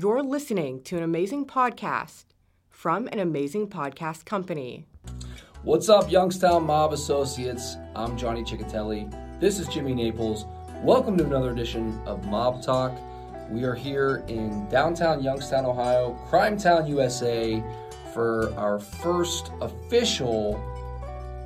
You're listening to an amazing podcast from an amazing podcast company. What's up, Youngstown Mob Associates? I'm Johnny Chechitelli. This is Jimmy Naples. Welcome to another edition of Mob Talk. We are here in downtown Youngstown, Ohio, Crime Town, USA, for our first official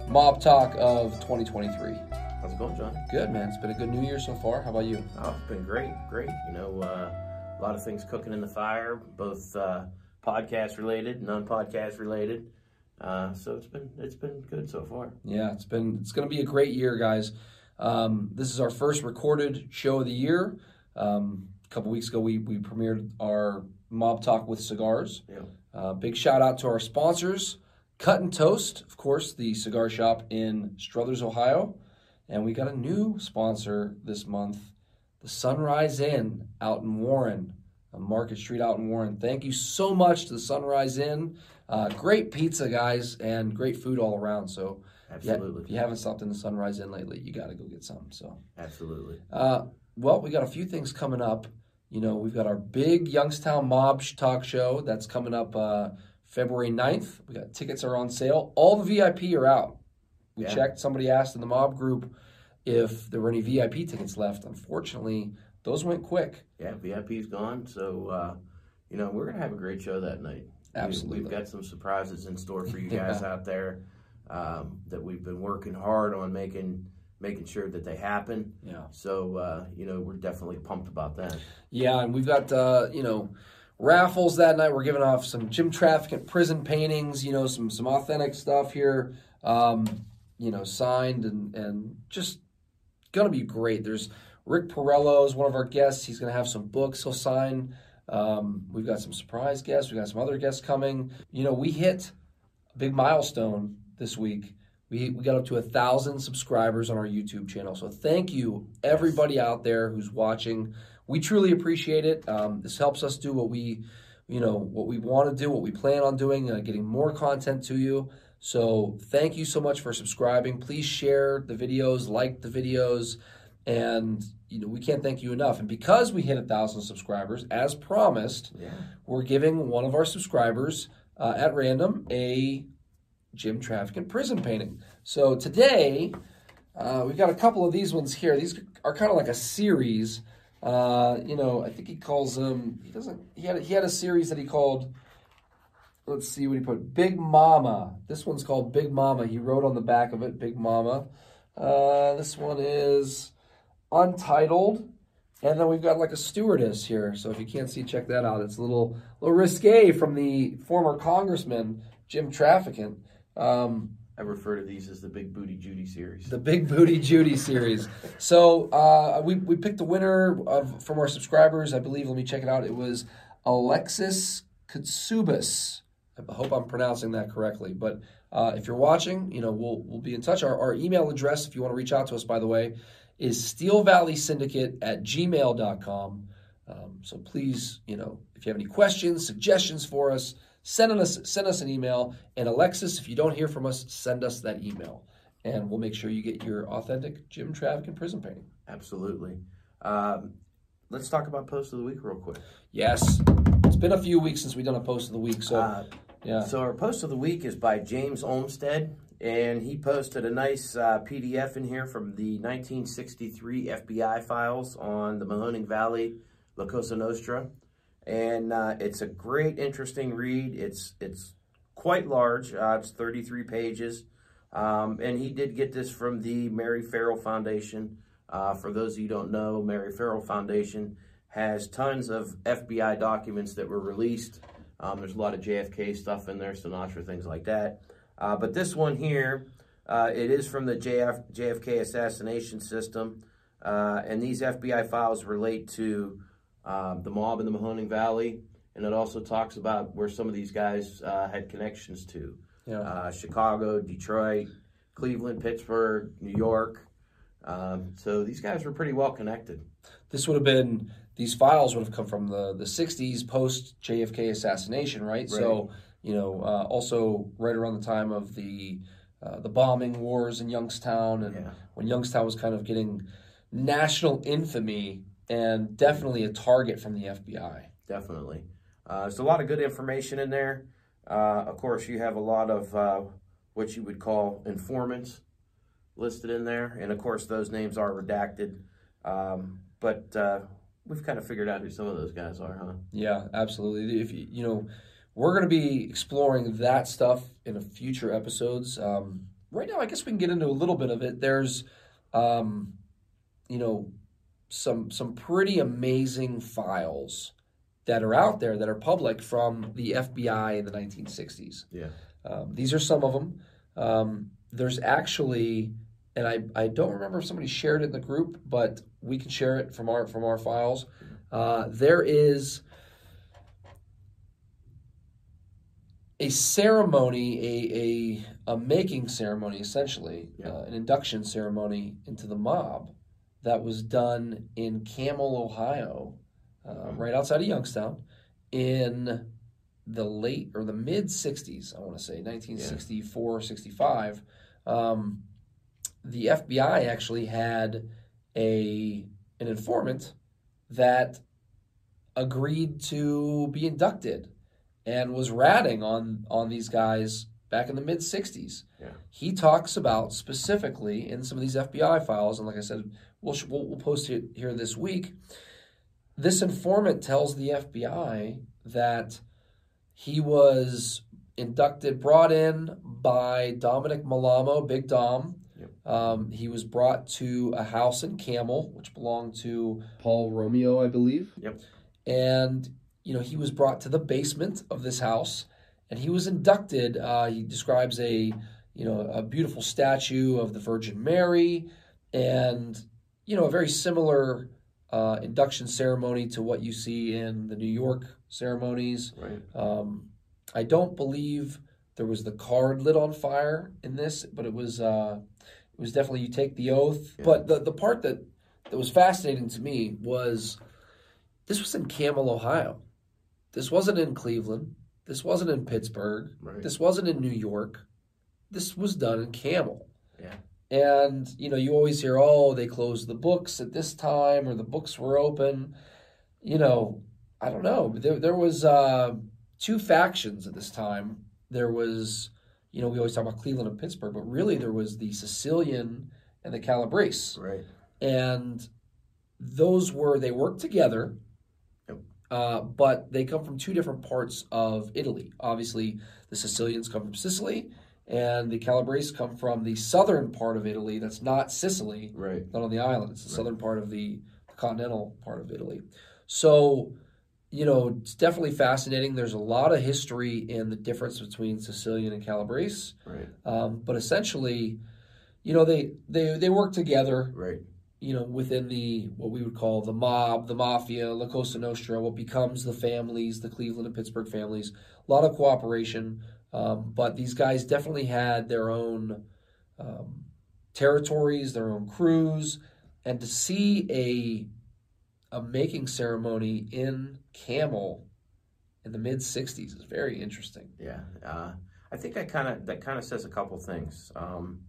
Mob Talk of 2023. How's it going, John? Good, man. It's been a good new year so far. How about you? Oh, it's been great, great. You know, uh, a lot of things cooking in the fire, both uh, podcast related, non-podcast related. Uh, so it's been it's been good so far. Yeah, it's been it's going to be a great year, guys. Um, this is our first recorded show of the year. Um, a couple weeks ago, we we premiered our Mob Talk with cigars. Yeah. Uh, big shout out to our sponsors, Cut and Toast, of course, the cigar shop in Struthers, Ohio, and we got a new sponsor this month, the Sunrise Inn out in Warren, Market Street out in Warren. Thank you so much to the Sunrise Inn. Uh, great pizza, guys, and great food all around. So, Absolutely, if you haven't stopped in the Sunrise Inn lately, you got to go get some. So, absolutely. uh, well, we got a few things coming up. You know, we've got our big Youngstown Mob Talk Show that's coming up uh, February 9th. We got tickets are on sale. All the VIP are out. We Yeah. checked. Somebody asked in the mob group if there were any VIP tickets left. Unfortunately, those went quick. Yeah, VIP's gone, so uh, you know we're gonna have a great show that night. We- Absolutely. we've got some surprises in store for you guys out there um, that we've been working hard on making making sure that they happen. Yeah. So uh, you know we're definitely pumped about that. Yeah, and we've got uh, you know raffles that night. We're giving off some Jim Traficant prison paintings. You know, some some authentic stuff here. Um, you know, signed and and just gonna be great. There's Rick Porrello is one of our guests. He's gonna have some books he'll sign. Um, we've got some surprise guests. We got some other guests coming. You know, we hit a big milestone this week. We, we got up to a thousand subscribers on our YouTube channel. So thank you everybody out there who's watching. We truly appreciate it. Um, this helps us do what we, you know, what we want to do, what we plan on doing, uh, getting more content to you. So thank you so much for subscribing. Please share the videos, like the videos, and you know we can't thank you enough. And because we hit a thousand subscribers, as promised, Yeah. we're giving one of our subscribers uh, at random a Jim Traficant prison painting. So today, uh, we've got a couple of these ones here. These are kind of like a series. Uh, you know, I think he calls them. He doesn't. He had he had a series that he called. Let's see what he put. Big Mama. This one's called Big Mama. He wrote on the back of it, Big Mama. Uh, this one is untitled. And then we've got like a stewardess here. So if you can't see, check that out. It's a little, little risque from the former congressman, Jim Traficant. Um, I refer to these as the Big Booty Judy series. the Big Booty Judy series. So uh, we, we picked the winner of from our subscribers. I believe, let me check it out. It was Alexis Katsubas. I hope I'm pronouncing that correctly. But uh, if you're watching, you know, we'll, we'll be in touch. Our, our email address, if you want to reach out to us, by the way, is Steel Valley Syndicate at gmail.com. Um, so please, you know, if you have any questions, suggestions for us, send us send us an email. And Alexis, if you don't hear from us, send us that email, and we'll make sure you get your authentic Jim Traficant prison painting. Absolutely. Um, let's talk about post of the week real quick. Yes, it's been a few weeks since we've done a post of the week, so Uh, yeah, So our post of the week is by James Olmstead, and he posted a nice uh, PDF in here from the 1963 FBI files on the Mahoning Valley, La Cosa Nostra, and uh, it's a great, interesting read. It's it's quite large. Uh, it's 33 pages, um, and he did get this from the Mary Ferrell Foundation. Uh, for those of you don't know, Mary Ferrell Foundation has tons of FBI documents that were released. Um, there's a lot of JFK stuff in there, Sinatra, things like that. Uh, but this one here, uh, it is from the JF, JFK assassination system. Uh, and these FBI files relate to um, the mob in the Mahoning Valley. And it also talks about where some of these guys uh, had connections to yeah. uh, Chicago, Detroit, Cleveland, Pittsburgh, New York. Um, so these guys were pretty well connected. This would have been these files would have come from the the '60s post JFK assassination, right? So you know, uh, also right around the time of the uh, the bombing wars in Youngstown, and Yeah. when Youngstown was kind of getting national infamy. and definitely a target from the FBI. Definitely. Uh, there's a lot of good information in there. Uh, of course, you have a lot of uh, what you would call informants listed in there, and of course, those names are redacted. Um, but uh, we've kind of figured out who some of those guys are, huh? Yeah, absolutely. If you, you know, we're going to be exploring that stuff in a future episodes. Um, right now, I guess we can get into a little bit of it. There's, um, you know, some some pretty amazing files that are out there that are public from the FBI in the 1960s. Yeah. Um, these are some of them. There's actually, and I, I don't remember if somebody shared it in the group, but we can share it from our from our files. Uh, there is a ceremony, a a, a making ceremony, essentially, Yeah. uh, an induction ceremony into the mob that was done in Campbell, Ohio, uh, right outside of Youngstown, in the late or the mid 60s, I want to say 1964, 65. Um, the FBI actually had a an informant that agreed to be inducted and was ratting on on these guys back in the mid 60s. Yeah. He talks about specifically in some of these FBI files, and like I said, we'll we'll, we'll post it here this week. This informant tells the FBI that he was inducted, brought in by Dominic Malamo, Big Dom. Yep. Um, he was brought to a house in Campbell, which belonged to Paul Romeo, I believe. Yep. And you know he was brought to the basement of this house, and he was inducted. Uh, he describes a you know a beautiful statue of the Virgin Mary, and you know a very similar uh, induction ceremony to what you see in the New York ceremonies. Right. Um, I don't believe there was the card lit on fire in this, but it was uh, it was definitely you take the oath. Yeah. But the the part that that was fascinating to me was this was in Campbell, Ohio. This wasn't in Cleveland. This wasn't in Pittsburgh. Right. This wasn't in New York. This was done in Campbell. Yeah. And you know, you always hear, "Oh, they closed the books at this time, or the books were open." You know, I don't know. There, there was uh, two factions at this time. There was, you know, we always talk about Cleveland and Pittsburgh, but really there was the Sicilian and the Calabrese, Right. and those were they worked together. Yep. Uh, but they come from two different parts of Italy. Obviously, the Sicilians come from Sicily, and the Calabrese come from the southern part of Italy. That's not Sicily, Right. not on the island. It's the Right. southern part of the continental part of Italy. So, you know, it's definitely fascinating. There's a lot of history in the difference between Sicilian and Calabrese, Right. um, but essentially, you know, they they they work together. Right. You know, within the what we would call the mob, the mafia, La Cosa Nostra, what becomes the families, the Cleveland and Pittsburgh families. A lot of cooperation, um, but these guys definitely had their own um, territories, their own crews, and to see a a making ceremony in Campbell in the mid '60s is very interesting. Yeah, uh, I think I kind of that kind of says a couple things. Um,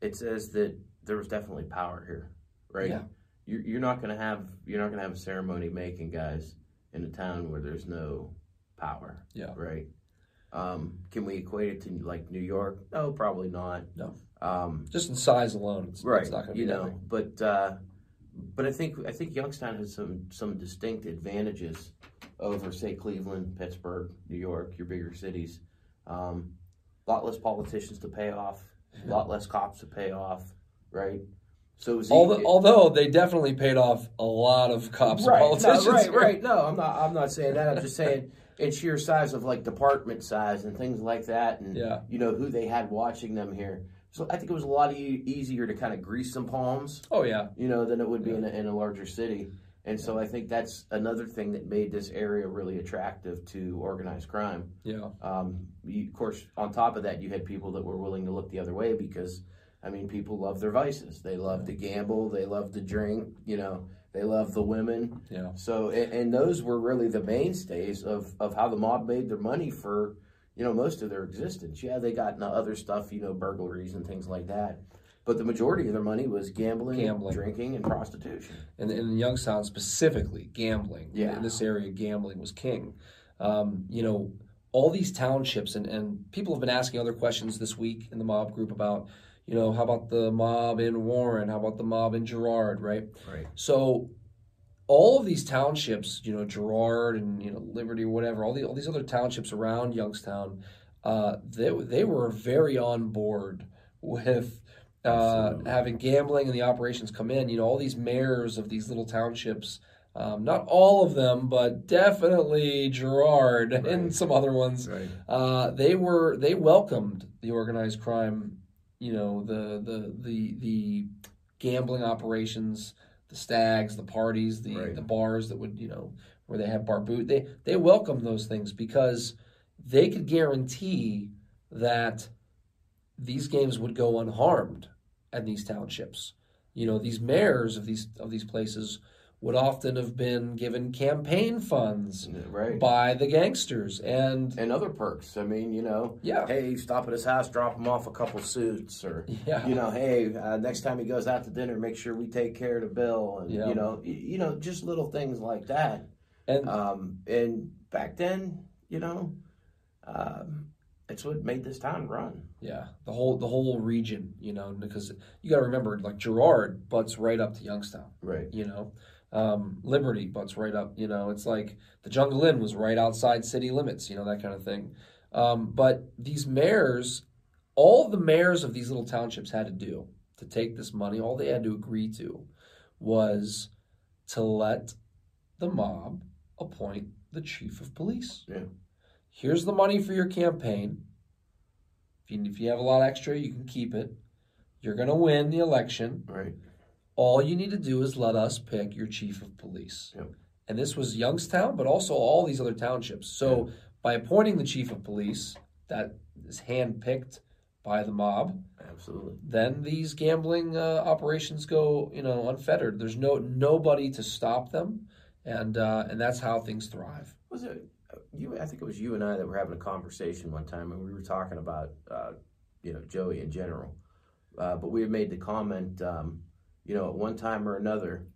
it says that there was definitely power here, right? Yeah. You're, you're not gonna have you're not gonna have a ceremony making guys in a town where there's no power, Yeah. right? Um, can we equate it to like New York? No, probably not. No. Um, Just in size alone, it's, right. it's not you know, but uh, but I think I think Youngstown has some some distinct advantages over say Cleveland, Pittsburgh, New York, your bigger cities. Um, a lot less politicians to pay off, a lot less cops to pay off, right? So Zeke, Although, although they definitely paid off a lot of cops and right, no, politicians. right, right. No, I'm not. I'm not saying that. I'm just saying in sheer size of like department size and things like that, and Yeah. you know who they had watching them here. So I think it was a lot e- easier to kind of grease some palms Oh yeah, you know, than it would be in, a, in a larger city. And so I think that's another thing that made this area really attractive to organized crime. yeah, Um, you, of course, on top of that, you had people that were willing to look the other way because, I mean, people love their vices. They love to gamble. They love to drink. You know, they love the women. yeah, So, and, and those were really the mainstays of, of how the mob made their money for, you know, most of their existence. Yeah, they got other stuff, you know, burglaries and things like that. But the majority of their money was gambling, Gambling. drinking, and prostitution. and in Youngstown specifically, gambling. Yeah. In this area, gambling was king. Um, you know, all these townships, and, and people have been asking other questions this week in the mob group about, you know, how about the mob in Warren? How about the mob in Girard, right? Right. So all of these townships, you know, Girard and you know Liberty or whatever, all the all these other townships around Youngstown, uh, they they were very on board with uh, having gambling and the operations come in. You know, all these mayors of these little townships. Um, not all of them, but definitely Girard and some other ones. Right. Uh, they were they welcomed the organized crime, you know, the the the the gambling operations, the stags, the parties, the Right. the bars that would you know where they have bar boot. They they welcome those things because they could guarantee that these games would go unharmed at these townships. You know, these mayors of these of these places would often have been given campaign funds Right. by the gangsters and and other perks. I mean, you know, Yeah. hey, stop at his house, drop him off a couple suits, or Yeah. you know, hey, uh, next time he goes out to dinner, make sure we take care of the bill, and Yeah. you know, y- you know, just little things like that. and Um, and back then, you know, um, it's what made this town run. Yeah, the whole the whole region, you know, because you got to remember, like Girard butts right up to Youngstown, Right. you know, um, Liberty butts right up, you know. It's like the Jungle Inn was right outside city limits, you know, that kind of thing. Um, but these mayors, all the mayors of these little townships had to do to take this money, all they had to agree to, was to let the mob appoint the chief of police. Yeah. Here's the money for your campaign. If you, if you have a lot extra, you can keep it. You're going to win the election. Right. All you need to do is let us pick your chief of police. Yep. And this was Youngstown, but also all these other townships. So by appointing the chief of police, that is handpicked by the mob, Absolutely. then these gambling uh, operations go, you know, unfettered. There's no nobody to stop them, and uh, and that's how things thrive. Was it uh, you? I think it was you and I that were having a conversation one time, and we were talking about, uh, you know, Joey in general. Uh, but we had made the comment, um, you know, at one time or another,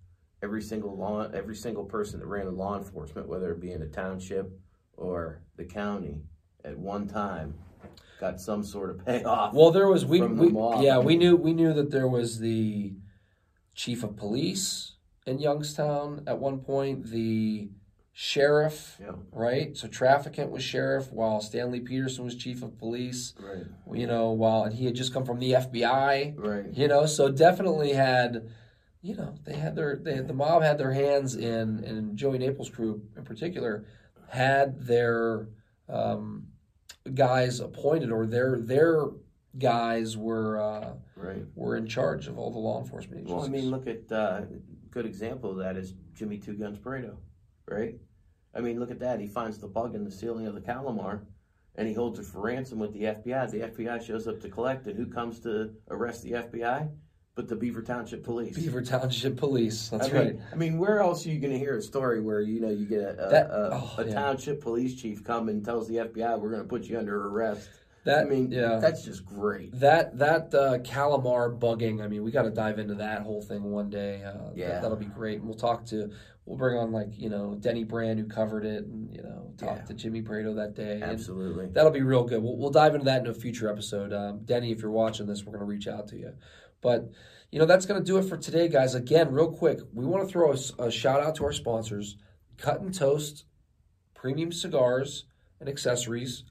every single law, every single person that ran in law enforcement, whether it be in a township or the county, at one time, got some sort of payoff. Well, there was we, the we yeah we knew we knew that there was the chief of police in Youngstown at one point, the sheriff, right? So Traficant was sheriff, while Stanley Peterson was chief of police. Right. You know, while and he had just come from the FBI. Right. You know, so definitely had, you know, they had their they had, the mob had their hands in, and Joey Naples' crew in particular had their um, guys appointed, or their their guys were uh, Right. were in charge of all the law enforcement agencies. Well, I mean, look at uh, good example of that is Jimmy Two Guns Prato, right? I mean, look at that. He finds the bug in the ceiling of the Calla Mar, and he holds it for ransom with the FBI. The FBI shows up to collect it. Who comes to arrest the FBI? But the Beaver Township Police. Beaver Township Police. That's I mean, right. I mean, where else are you going to hear a story where you know you get a, a, That- a, oh, a yeah. township police chief come and tells the FBI we're going to put you under arrest? That I mean, yeah. that's just great. That that uh, Calla Mar bugging. I mean, we got to dive into that whole thing one day. Uh, Yeah. that, will be great. And we'll talk to. We'll bring on like you know Denny Brand who covered it, and you know talk Yeah. to Jimmy Prato that day. And Absolutely. that'll be real good. We'll, we'll dive into that in a future episode. Um, Denny, if you're watching this, we're going to reach out to you. But you know that's going to do it for today, guys. Again, real quick, we want to throw a shout out to our sponsors: Cut and Toast, Premium Cigars and Accessories,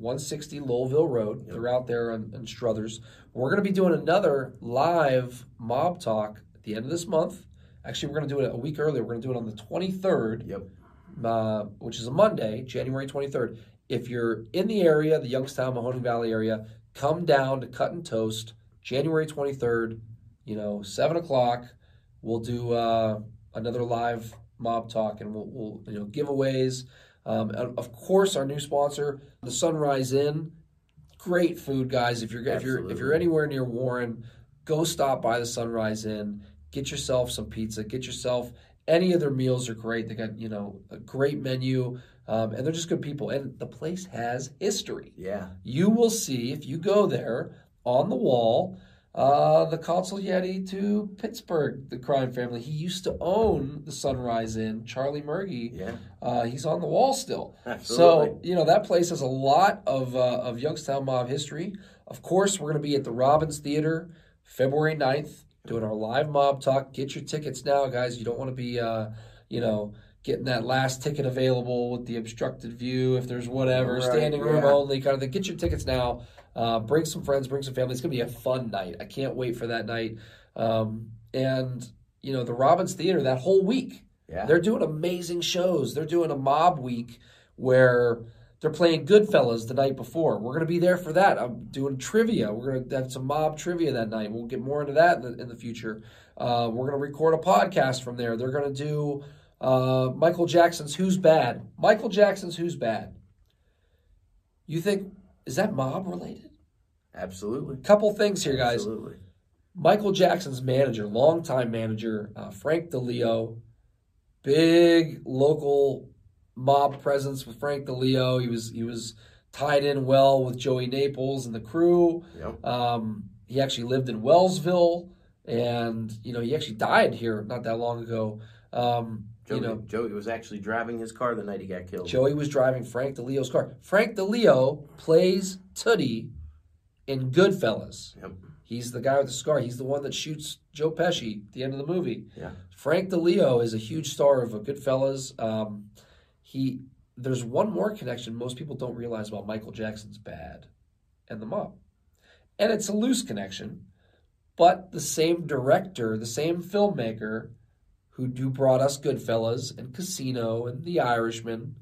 160 Lowellville Road. Yep. They're out there in, in Struthers. We're going to be doing another live mob talk at the end of this month. Actually, we're going to do it a week earlier. We're going to do it on the 23rd Yep. uh, which is a Monday, January 23rd. If you're in the area, the Youngstown, Mahoning Valley area, come down to Cut and Toast, January 23rd, you know, 7 o'clock. We'll do uh, another live mob talk and we'll, we'll you know, giveaways. Um, of course, our new sponsor, the Sunrise Inn. Great food, guys. If you're if you're if you're anywhere near Warren, go stop by the Sunrise Inn. Get yourself some pizza. Get yourself any of their meals are great. They got you know a great menu, um, and they're just good people. And the place has history. Yeah. You will see if you go there on the wall. Uh, the consigliere to Pittsburgh, the crime family. He used to own the Sunrise Inn, Charlie Murgy. Yeah. Uh, he's on the wall still. Absolutely. So, you know, that place has a lot of, uh, of Youngstown mob history. Of course, we're going to be at the Robins Theater February 9th doing our live mob talk. Get your tickets now, guys. You don't want to be, uh, you know, getting that last ticket available with the obstructed view if there's whatever, Right, standing room yeah. only kind of thing. Get your tickets now. Uh, bring some friends, bring some family. It's going to be a fun night. I can't wait for that night. Um, and, you know, the Robins Theater that whole week. Yeah. They're doing amazing shows. They're doing a mob week where they're playing Goodfellas the night before. We're going to be there for that. I'm doing trivia. We're going to have some mob trivia that night. We'll get more into that in the, in the future. Uh, we're going to record a podcast from there. They're going to do uh, Michael Jackson's Who's Bad. Michael Jackson's Who's Bad. You think, is that mob related? Absolutely. Couple things here, guys. Absolutely. Michael Jackson's manager, longtime manager, uh, Frank DiLeo, big local mob presence with Frank DiLeo. He was he was tied in well with Joey Naples and the crew. Yep. Um, he actually lived in Wellsville, and you know he actually died here not that long ago. Um, Joey, you know, Joey was actually driving his car the night he got killed. Joey was driving Frank DiLeo's car. Frank DiLeo plays Tuddy in Goodfellas. Yep. He's the guy with the scar. He's the one that shoots Joe Pesci at the end of the movie. Yeah. Frank DiLeo is a huge star of a Goodfellas. Um, he there's one more connection most people don't realize about Michael Jackson's Bad and the Mob, and it's a loose connection, but the same director, the same filmmaker, who do brought us Goodfellas and Casino and The Irishman,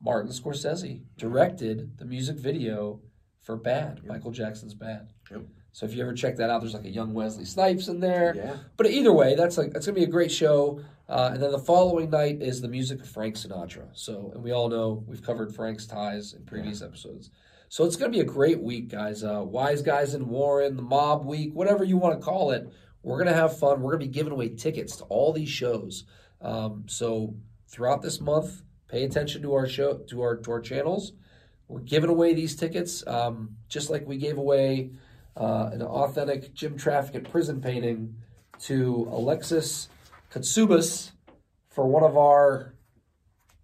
Martin Scorsese directed the music video for Bad, Michael Jackson's Bad. Yep. So if you ever check that out, there's like a young Wesley Snipes in there. Yeah. But either way, that's like that's gonna be a great show. Uh, and then the following night is the music of Frank Sinatra. So, and we all know we've covered Frank's ties in previous episodes. So it's gonna be a great week, guys. Uh, Wise guys in Warren, the Mob Week, whatever you want to call it. We're gonna have fun. We're gonna be giving away tickets to all these shows. Um, so throughout this month, pay attention to our show, to our to our channels. We're giving away these tickets, um, just like we gave away uh, an authentic Jim Traffic prison painting to Alexis Katsubas for one of our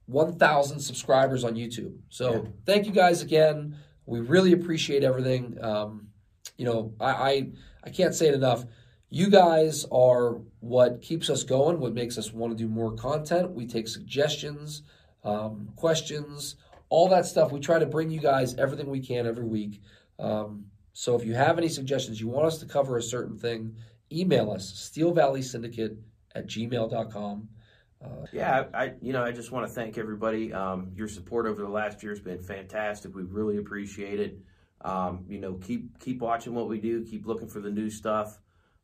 1,000 subscribers on YouTube. So Yeah. thank you guys again. We really appreciate everything. Um, you know, I, I I can't say it enough. You guys are what keeps us going, what makes us want to do more content. We take suggestions, um, questions, all that stuff. We try to bring you guys everything we can every week. Um, so if you have any suggestions, you want us to cover a certain thing, email us, Steel Valley Syndicate at gmail.com. Yeah, I, I you know I just want to thank everybody. Um, your support over the last year has been fantastic. We really appreciate it. Um, you know, keep keep watching what we do. Keep looking for the new stuff.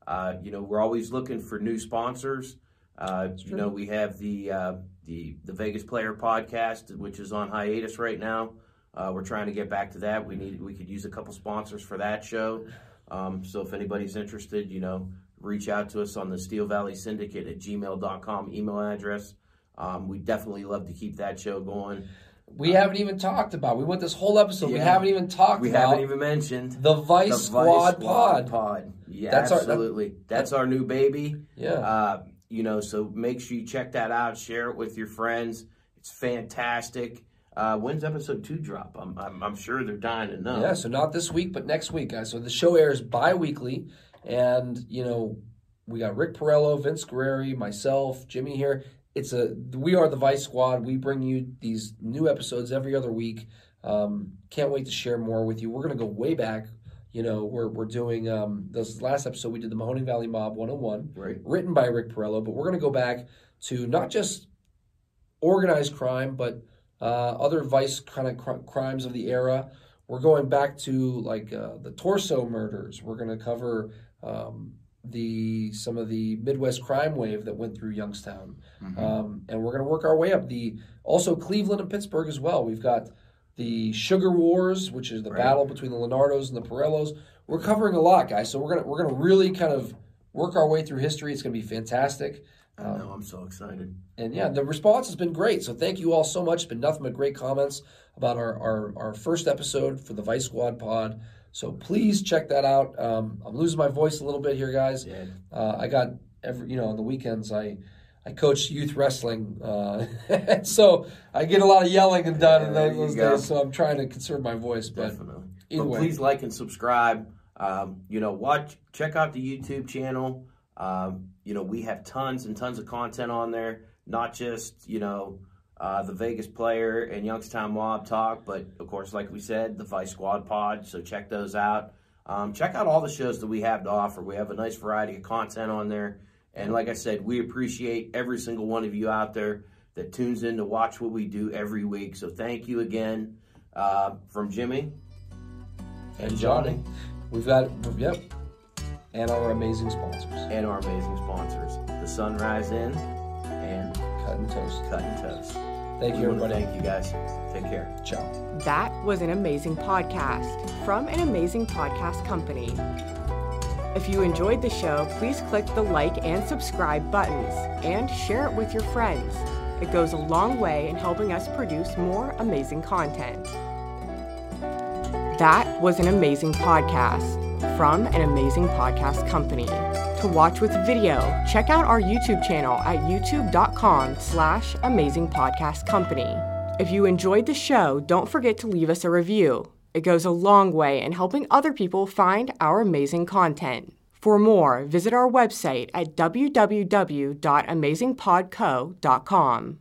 Uh, you know, we're always looking for new sponsors. Uh, you know, we have the uh, the the Vegas Player podcast, which is on hiatus right now. Uh, we're trying to get back to that. We need we could use a couple sponsors for that show. Um, so if anybody's interested, you know, reach out to us on the Steel Valley Syndicate at gmail.com email address. Um, we definitely love to keep that show going. We haven't even talked about. We went this whole episode. We haven't even talked We about haven't even mentioned the Vice the Squad Vice Pod. Pod. Yeah, That's our- that- absolutely. That's our new baby. Yeah. Uh, you know, so make sure you check that out. Share it with your friends. It's fantastic. Uh, when's episode two drop? I'm, I'm, I'm sure they're dying to know. Yeah, so not this week, but next week, guys. So the show airs bi-weekly, and you know we got Rick Porrello, Vince Guerrieri, myself, Jimmy here. It's a we are the Vice Squad. We bring you these new episodes every other week. Um, can't wait to share more with you. We're gonna go way back. You know, we're we're doing um, this last episode. We did the Mahoning Valley Mob 101 Right. written by Rick Porrello, but we're going to go back to not just organized crime, but uh, other vice kind of cr- crimes of the era. We're going back to like uh, the torso murders. We're going to cover um, the some of the Midwest crime wave that went through Youngstown, um, and we're going to work our way up. The also Cleveland and Pittsburgh as well. We've got the Sugar Wars, which is the Right. battle between the Lonardos and the Porrellos. We're covering a lot, guys. So we're gonna we're gonna really kind of work our way through history. It's gonna be fantastic. I know. I'm so excited. And yeah, the response has been great. So thank you all so much. It's been nothing but great comments about our, our, our first episode for the Vice Squad pod. So please check that out. Um, I'm losing my voice a little bit here, guys. Yeah. Uh, I got every you know on the weekends I I coach youth wrestling, uh, so I get a lot of yelling and done in There those, days. So I'm trying to conserve my voice, but Definitely. but way. please like and subscribe. Um, you know, watch, check out the YouTube channel. Um, you know, we have tons and tons of content on there. Not just you know uh, the Vegas player and Youngstown Mob talk, but of course, like we said, the Vice Squad Pod. So check those out. Um, check out all the shows that we have to offer. We have a nice variety of content on there. And like I said, we appreciate every single one of you out there that tunes in to watch what we do every week. So thank you again uh, from Jimmy and Johnny, we've got yep, and our amazing sponsors, and our amazing sponsors, the Sunrise Inn and Cut and Toast. Cut and Toast. Thank We you, everybody. Thank you guys. Take care. Ciao. That was an amazing podcast from an amazing podcast company. If you enjoyed the show, please click the like and subscribe buttons and share it with your friends. It goes a long way in helping us produce more amazing content. That was an amazing podcast from an amazing podcast company. To watch with video, check out our YouTube channel at youtube.com slash amazing podcast company. If you enjoyed the show, don't forget to leave us a review. It goes a long way in helping other people find our amazing content. For more, visit our website at www.amazingpodco.com.